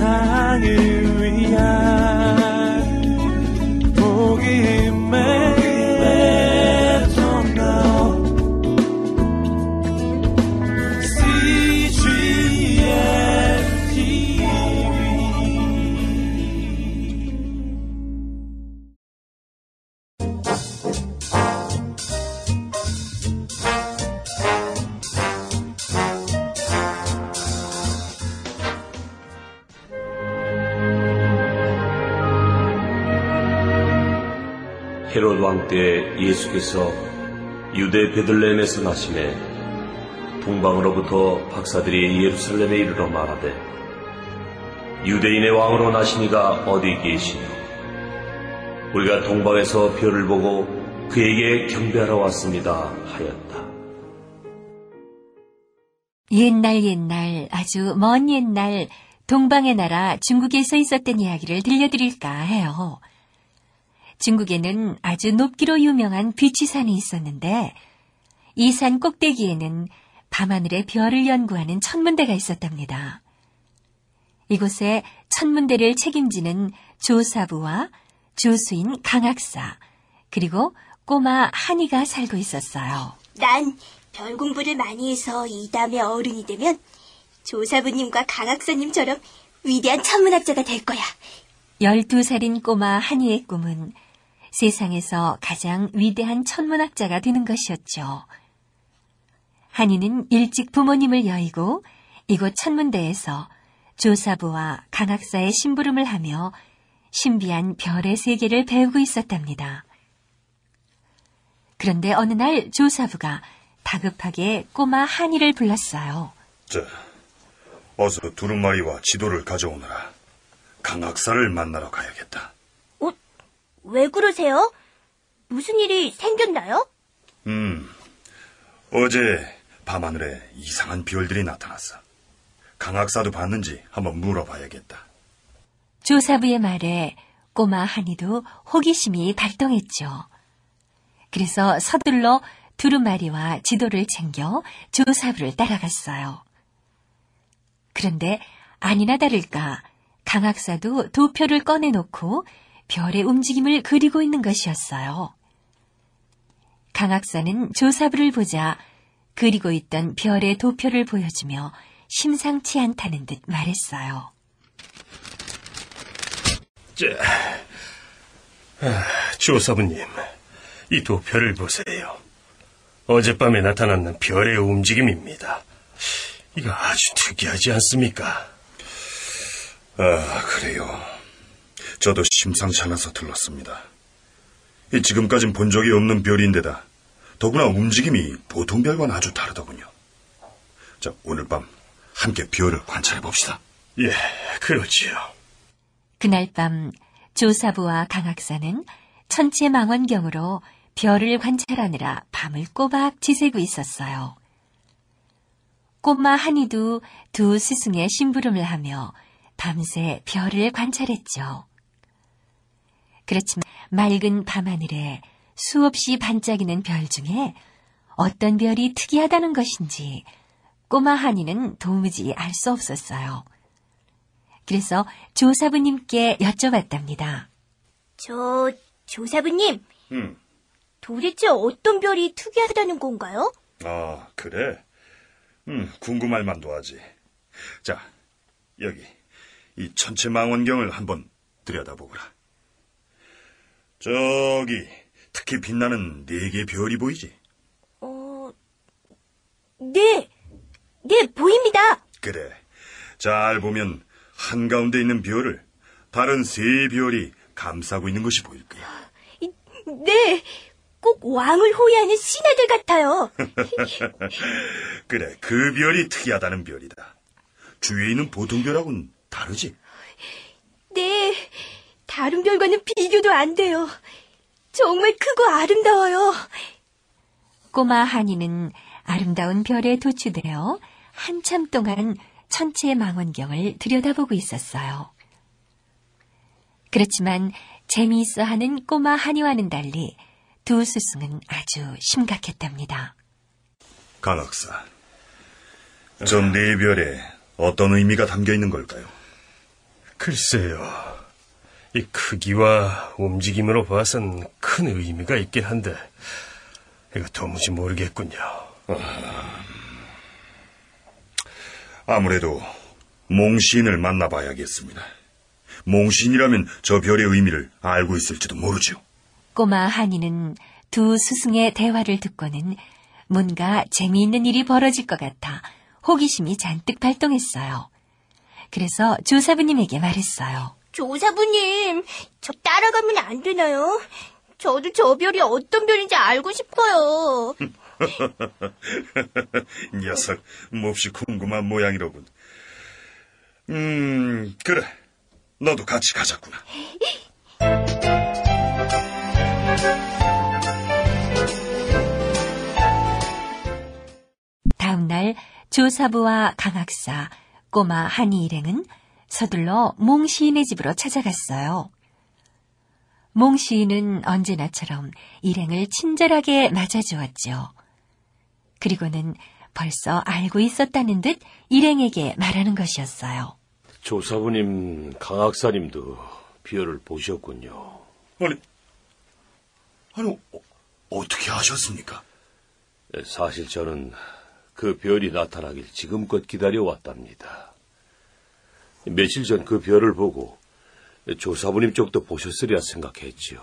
세상을 헤롯 왕 때 예수께서 유대 베들레헴에서 나심에 동방으로부터 박사들이 예루살렘에 이르러 말하되 유대인의 왕으로 나시니가 어디 계시뇨 우리가 동방에서 별을 보고 그에게 경배하러 왔습니다 하였다 옛날 옛날 아주 먼 옛날 동방의 나라 중국에서 있었던 이야기를 들려드릴까 해요. 중국에는 아주 높기로 유명한 비치산이 있었는데 이 산 꼭대기에는 밤하늘의 별을 연구하는 천문대가 있었답니다. 이곳에 천문대를 책임지는 조사부와 조수인 강학사 그리고 꼬마 한이가 살고 있었어요. 난 별 공부를 많이 해서 이 다음에 어른이 되면 조사부님과 강학사님처럼 위대한 천문학자가 될 거야. 12살인 꼬마 한이의 꿈은 세상에서 가장 위대한 천문학자가 되는 것이었죠. 한이는 일찍 부모님을 여의고 이곳 천문대에서 조사부와 강학사의 심부름을 하며 신비한 별의 세계를 배우고 있었답니다. 그런데 어느 날 조사부가 다급하게 꼬마 한이를 불렀어요. 자, 어서 두루마리와 지도를 가져오너라. 강학사를 만나러 가야겠다. 어? 왜 그러세요? 무슨 일이 생겼나요? 음, 어제 밤하늘에 이상한 별들이 나타났어. 강학사도 봤는지 한번 물어봐야겠다. 조사부의 말에 꼬마 한이도 호기심이 발동했죠. 그래서 서둘러 두루마리와 지도를 챙겨 조사부를 따라갔어요. 그런데 아니나 다를까 강학사도 도표를 꺼내놓고 별의 움직임을 그리고 있는 것이었어요. 강학사는 조사부를 보자 그리고 있던 별의 도표를 보여주며 심상치 않다는 듯 말했어요. 자, 아, 조사부님, 이 도표를 보세요. 어젯밤에 나타났는 별의 움직임입니다. 이거 아주 특이하지 않습니까? 아, 그래요. 저도 심상치 않아서 들렀습니다. 이 지금까진 본 적이 없는 별인데다 더구나 움직임이 보통 별과는 아주 다르더군요. 자, 오늘 밤 함께 별을 관찰해 봅시다. 예, 그렇지요. 그날 밤 조사부와 강학사는 천체 망원경으로 별을 관찰하느라 밤을 꼬박 지새고 있었어요. 꼬마 한이도 두 스승의 심부름을 하며 밤새 별을 관찰했죠. 그렇지만 맑은 밤하늘에 수없이 반짝이는 별 중에 어떤 별이 특이하다는 것인지 꼬마 한이는 도무지 알 수 없었어요. 그래서 조사부님께 여쭤봤답니다. 저 조사부님, 음, 도대체 어떤 별이 특이하다는 건가요? 아, 그래? 음, 궁금할 만도 하지. 자, 여기, 이 천체 망원경을 한번 들여다보거라. 저기, 특히 빛나는 네 개의 별이 보이지? 어, 네, 네 보입니다. 그래. 잘 보면 한 가운데 있는 별을 다른 세 별이 감싸고 있는 것이 보일 거야. 이- 네, 꼭 왕을 호위하는 신하들 같아요. 그래, 그 별이 특이하다는 별이다. 주위에 있는 보통 별하고는 다르지? 네, 다른 별과는 비교도 안 돼요. 정말 크고 아름다워요. 꼬마 한이는 아름다운 별에 도취되어 한참 동안 천체 망원경을 들여다보고 있었어요. 그렇지만 재미있어 하는 꼬마 한이와는 달리 두 스승은 아주 심각했답니다. 강학사. 전네 별에 어떤 의미가 담겨 있는 걸까요? 글쎄요. 이 크기와 움직임으로 봐선 큰 의미가 있긴 한데, 이거 도무지 모르겠군요. 아무래도 몽신을 만나봐야겠습니다. 몽신이라면 저 별의 의미를 알고 있을지도 모르죠. 꼬마 한이는 두 스승의 대화를 듣고는 뭔가 재미있는 일이 벌어질 것 같아 호기심이 잔뜩 발동했어요. 그래서 조사부님에게 말했어요. 조사부님, 저 따라가면 안 되나요? 저도 저 별이 어떤 별인지 알고 싶어요. 이 녀석 몹시 궁금한 모양이로군. 음, 그래. 너도 같이 가자꾸나. 다음 날 조사부와 강학사, 꼬마 한이 일행은 서둘러 몽 시인의 집으로 찾아갔어요. 몽 시인은 언제나처럼 일행을 친절하게 맞아주었죠. 그리고는 벌써 알고 있었다는 듯 일행에게 말하는 것이었어요. 조사부님, 강학사님도 별을 보셨군요. 아니, 아니, 어, 어떻게 아셨습니까? 사실 저는 그 별이 나타나길 지금껏 기다려왔답니다. 며칠 전 그 별을 보고 조사부님 쪽도 보셨으리라 생각했지요.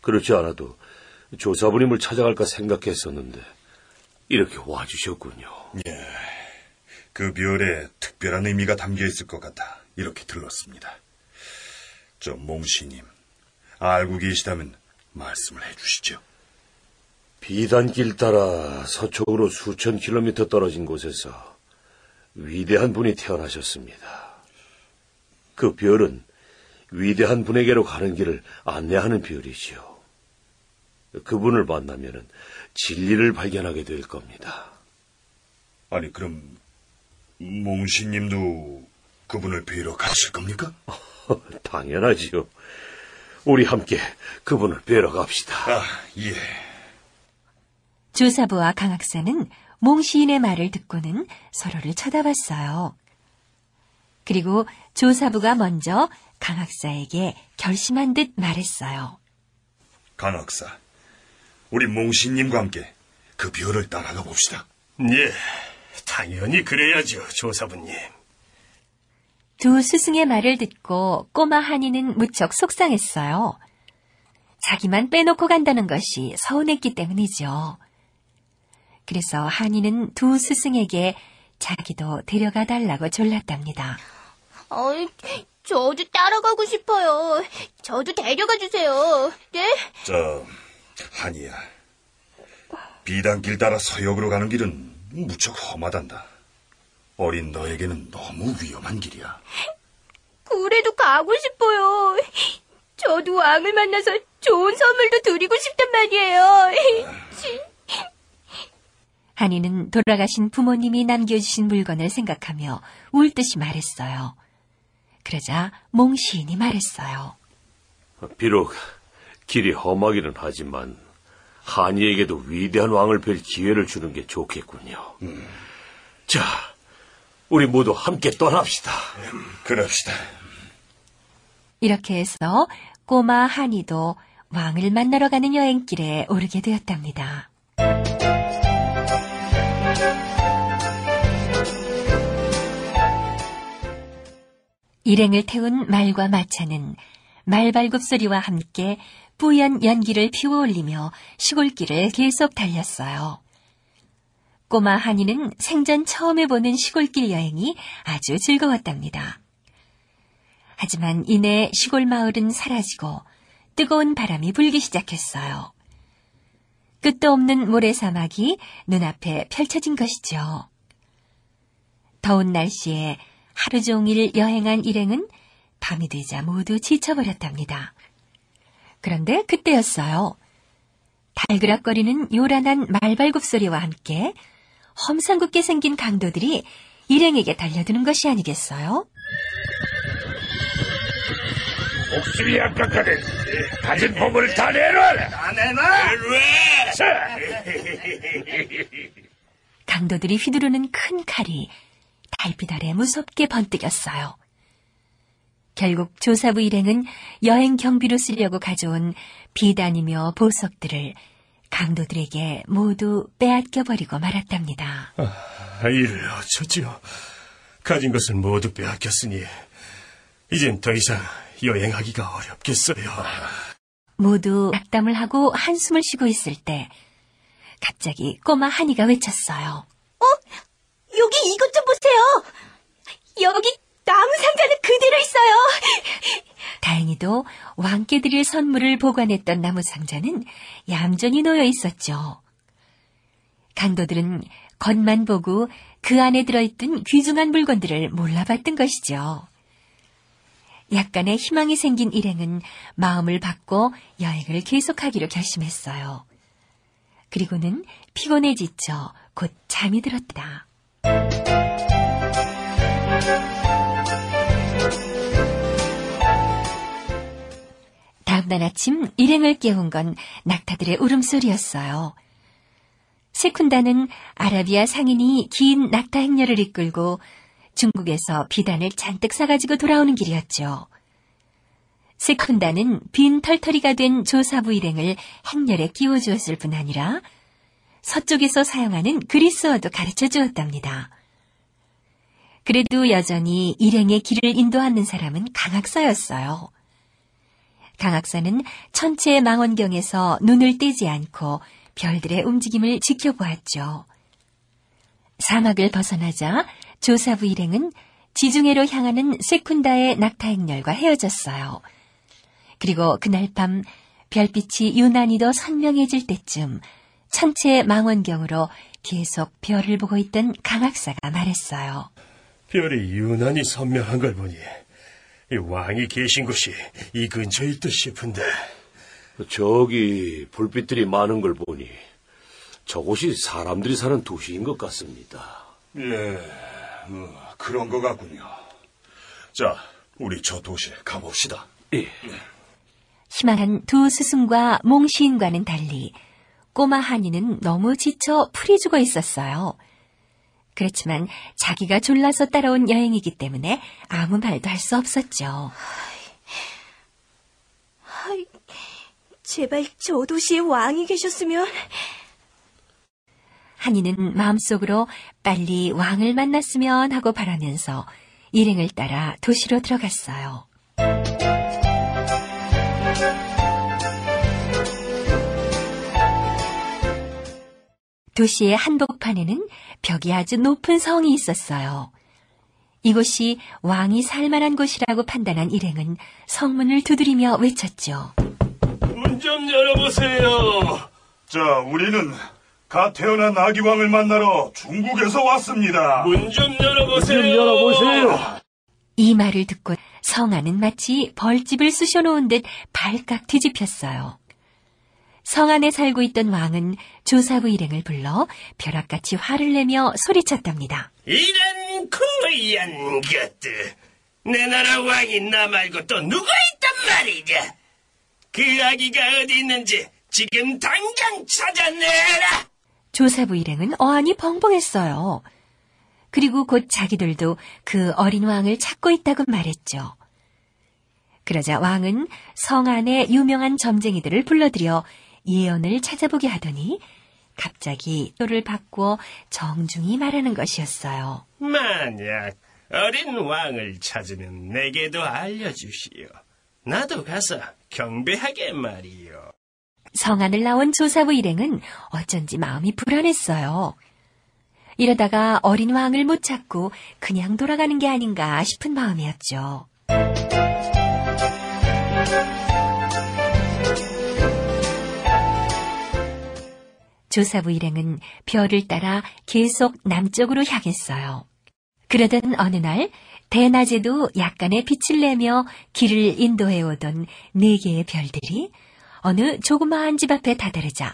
그렇지 않아도 조사부님을 찾아갈까 생각했었는데 이렇게 와주셨군요. 그 별에 특별한 의미가 담겨 있을 것 같아 이렇게 들렀습니다. 저 몽시님, 알고 계시다면 말씀을 해주시죠. 비단길 따라 서쪽으로 수천 킬로미터 떨어진 곳에서 위대한 분이 태어나셨습니다. 그 별은 위대한 분에게로 가는 길을 안내하는 별이지요. 그분을 만나면 진리를 발견하게 될 겁니다. 아니, 그럼 몽시님도 그분을 뵈러 가실 겁니까? 당연하지요. 우리 함께 그분을 뵈러 갑시다. 아, 예. 조사부와 강학사는 몽 시인의 말을 듣고는 서로를 쳐다봤어요. 그리고 조사부가 먼저 강학사에게 결심한 듯 말했어요. 강학사, 우리 몽시님과 함께 그 별을 따라가 봅시다. 예, 당연히 그래야죠, 조사부님. 두 스승의 말을 듣고 꼬마 한이는 무척 속상했어요. 자기만 빼놓고 간다는 것이 서운했기 때문이죠. 그래서 한이는 두 스승에게 자기도 데려가 달라고 졸랐답니다. 어이, 저도 따라가고 싶어요. 저도 데려가 주세요. 네? 저, 한이야. 비단길 따라 서역으로 가는 길은 무척 험하단다. 어린 너에게는 너무 위험한 길이야. 그래도 가고 싶어요. 저도 왕을 만나서 좋은 선물도 드리고 싶단 말이에요. 한이는 돌아가신 부모님이 남겨주신 물건을 생각하며 울 듯이 말했어요. 그러자 몽 시인이 말했어요. 비록 길이 험하기는 하지만 한이에게도 위대한 왕을 뵐 기회를 주는 게 좋겠군요. 자, 우리 모두 함께 떠납시다. 그럽시다. 이렇게 해서 꼬마 한이도 왕을 만나러 가는 여행길에 오르게 되었답니다. 일행을 태운 말과 마차는 말발굽 소리와 함께 뿌연 연기를 피워올리며 시골길을 계속 달렸어요. 꼬마 한이는 생전 처음 해보는 시골길 여행이 아주 즐거웠답니다. 하지만 이내 시골 마을은 사라지고 뜨거운 바람이 불기 시작했어요. 끝도 없는 모래사막이 눈앞에 펼쳐진 것이죠. 더운 날씨에 하루 종일 여행한 일행은 밤이 되자 모두 지쳐버렸답니다. 그런데 그때였어요. 달그락거리는 요란한 말발굽 소리와 함께 험상궂게 생긴 강도들이 일행에게 달려드는 것이 아니겠어요? 목숨이 약각하는 가진 보물을 다 내놔라. 다 내놔. 강도들이 휘두르는 큰 칼이 달빛 아래 무섭게 번뜩였어요. 결국 조사부 일행은 여행 경비로 쓰려고 가져온 비단이며 보석들을 강도들에게 모두 빼앗겨버리고 말았답니다. 아, 이를 어쩌지요? 가진 것을 모두 빼앗겼으니 이젠 더 이상 여행하기가 어렵겠어요. 모두 낙담을 하고 한숨을 쉬고 있을 때 갑자기 꼬마 한이가 외쳤어요. 여기 이것 좀 보세요. 여기 나무 상자는 그대로 있어요. 다행히도 왕께 드릴 선물을 보관했던 나무 상자는 얌전히 놓여 있었죠. 강도들은 겉만 보고 그 안에 들어있던 귀중한 물건들을 몰라봤던 것이죠. 약간의 희망이 생긴 일행은 마음을 바꿔 여행을 계속하기로 결심했어요. 그리고는 피곤해 지쳐 곧 잠이 들었다. 다음날 아침 일행을 깨운 건 낙타들의 울음소리였어요. 세쿤다는 아라비아 상인이 긴 낙타 행렬을 이끌고 중국에서 비단을 잔뜩 싸가지고 돌아오는 길이었죠. 세쿤다는 빈 털터리가 된 조사부 일행을 행렬에 끼워주었을 뿐 아니라 서쪽에서 사용하는 그리스어도 가르쳐 주었답니다. 그래도 여전히 일행의 길을 인도하는 사람은 강학사였어요. 강학사는 천체의 망원경에서 눈을 떼지 않고 별들의 움직임을 지켜보았죠. 사막을 벗어나자 조사부 일행은 지중해로 향하는 세쿤다의 낙타 행렬과 헤어졌어요. 그리고 그날 밤 별빛이 유난히 더 선명해질 때쯤 천체의 망원경으로 계속 별을 보고 있던 강학사가 말했어요. 별이 유난히 선명한 걸 보니 이 왕이 계신 곳이 이 근처일 듯 싶은데 저기 불빛들이 많은 걸 보니 저곳이 사람들이 사는 도시인 것 같습니다. 예, 어, 그런 것 같군요. 자, 우리 저 도시에 가봅시다. 예. 희망한 두 스승과 몽 시인과는 달리 꼬마 한이는 너무 지쳐 풀이 죽어 있었어요. 그렇지만 자기가 졸라서 따라온 여행이기 때문에 아무 말도 할 수 없었죠. 제발 저 도시에 왕이 계셨으면 한이는 마음속으로 빨리 왕을 만났으면 하고 바라면서 일행을 따라 도시로 들어갔어요. 도시의 한복판에는 벽이 아주 높은 성이 있었어요. 이곳이 왕이 살만한 곳이라고 판단한 일행은 성문을 두드리며 외쳤죠. 문 좀 열어보세요. 자, 우리는 갓 태어난 아기 왕을 만나러 중국에서 왔습니다. 문 좀 열어보세요. 이 말을 듣고 성 안은 마치 벌집을 쑤셔놓은 듯 발칵 뒤집혔어요. 성 안에 살고 있던 왕은 조사부 일행을 불러 벼락같이 화를 내며 소리쳤답니다. 이런 고의한 것들. 내 나라 왕이 나 말고 또 누가 있단 말이냐? 그 아기가 어디 있는지 지금 당장 찾아내라! 조사부 일행은 어안이 벙벙했어요. 그리고 곧 자기들도 그 어린 왕을 찾고 있다고 말했죠. 그러자 왕은 성 안에 유명한 점쟁이들을 불러들여 예언을 찾아보게 하더니 갑자기 또를 바꾸어 정중히 말하는 것이었어요. 만약 어린 왕을 찾으면 내게도 알려주시오. 나도 가서 경배하게 말이요. 성 안을 나온 조사부 일행은 어쩐지 마음이 불안했어요. 이러다가 어린 왕을 못 찾고 그냥 돌아가는 게 아닌가 싶은 마음이었죠. 조사부 일행은 별을 따라 계속 남쪽으로 향했어요. 그러던 어느 날 대낮에도 약간의 빛을 내며 길을 인도해 오던 네 개의 별들이 어느 조그마한 집 앞에 다다르자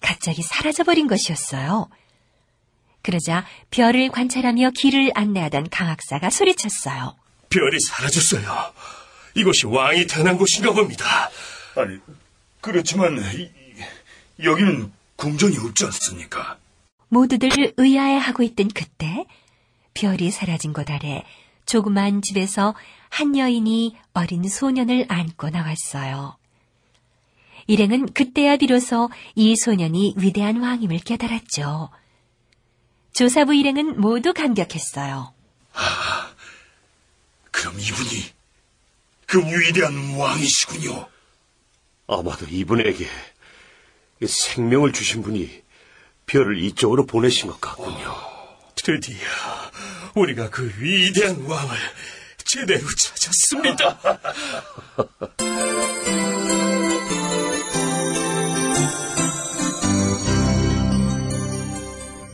갑자기 사라져버린 것이었어요. 그러자 별을 관찰하며 길을 안내하던 강학사가 소리쳤어요. 별이 사라졌어요. 이곳이 왕이 태어난 곳인가 봅니다. 아니, 그렇지만 이- 이- 여기는 궁전이 없지 않습니까? 모두들 의아해하고 있던 그때 별이 사라진 곳 아래 조그만 집에서 한 여인이 어린 소년을 안고 나왔어요. 일행은 그때야 비로소 이 소년이 위대한 왕임을 깨달았죠. 조사부 일행은 모두 감격했어요. 그럼 이분이 그 위대한 왕이시군요. 아마도 이분에게 생명을 주신 분이 별을 이쪽으로 보내신 것 같군요. 드디어 우리가 그 위대한 왕을 제대로 찾았습니다.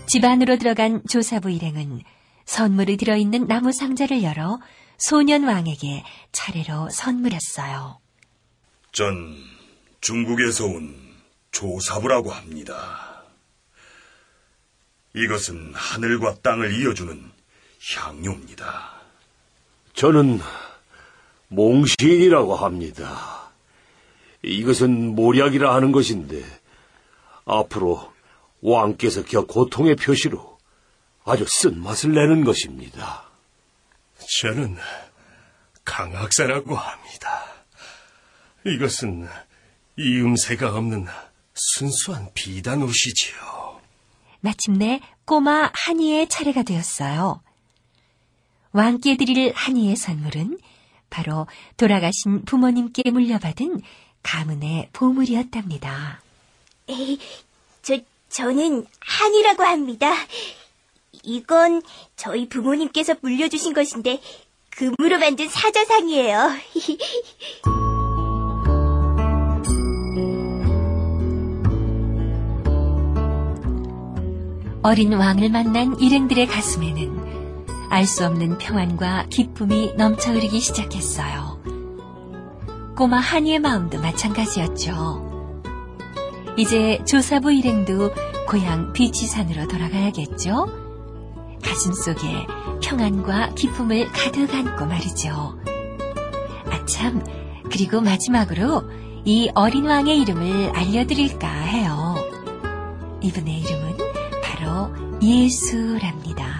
집 안으로 들어간 조사부 일행은 선물이 들어있는 나무 상자를 열어 소년 왕에게 차례로 선물했어요. 전 중국에서 온 조사부라고 합니다. 이것은 하늘과 땅을 이어주는 향료입니다. 저는 몽신이라고 합니다. 이것은 모략이라 하는 것인데 앞으로 왕께서 겨 고통의 표시로 아주 쓴맛을 내는 것입니다. 저는 강학사라고 합니다. 이것은 이음새가 없는 순수한 비단 옷이지요. 마침내 꼬마 한이의 차례가 되었어요. 왕께 드릴 한이의 선물은 바로 돌아가신 부모님께 물려받은 가문의 보물이었답니다. 에이, 저, 저는 한이라고 합니다. 이건 저희 부모님께서 물려주신 것인데, 금으로 만든 사자상이에요. 어린 왕을 만난 일행들의 가슴에는 알 수 없는 평안과 기쁨이 넘쳐 흐르기 시작했어요. 꼬마 한이의 마음도 마찬가지였죠. 이제 조사부 일행도 고향 비치산으로 돌아가야겠죠? 가슴 속에 평안과 기쁨을 가득 안고 말이죠. 아참, 그리고 마지막으로 이 어린 왕의 이름을 알려드릴까 해요. 이분의 이름은 예수랍니다.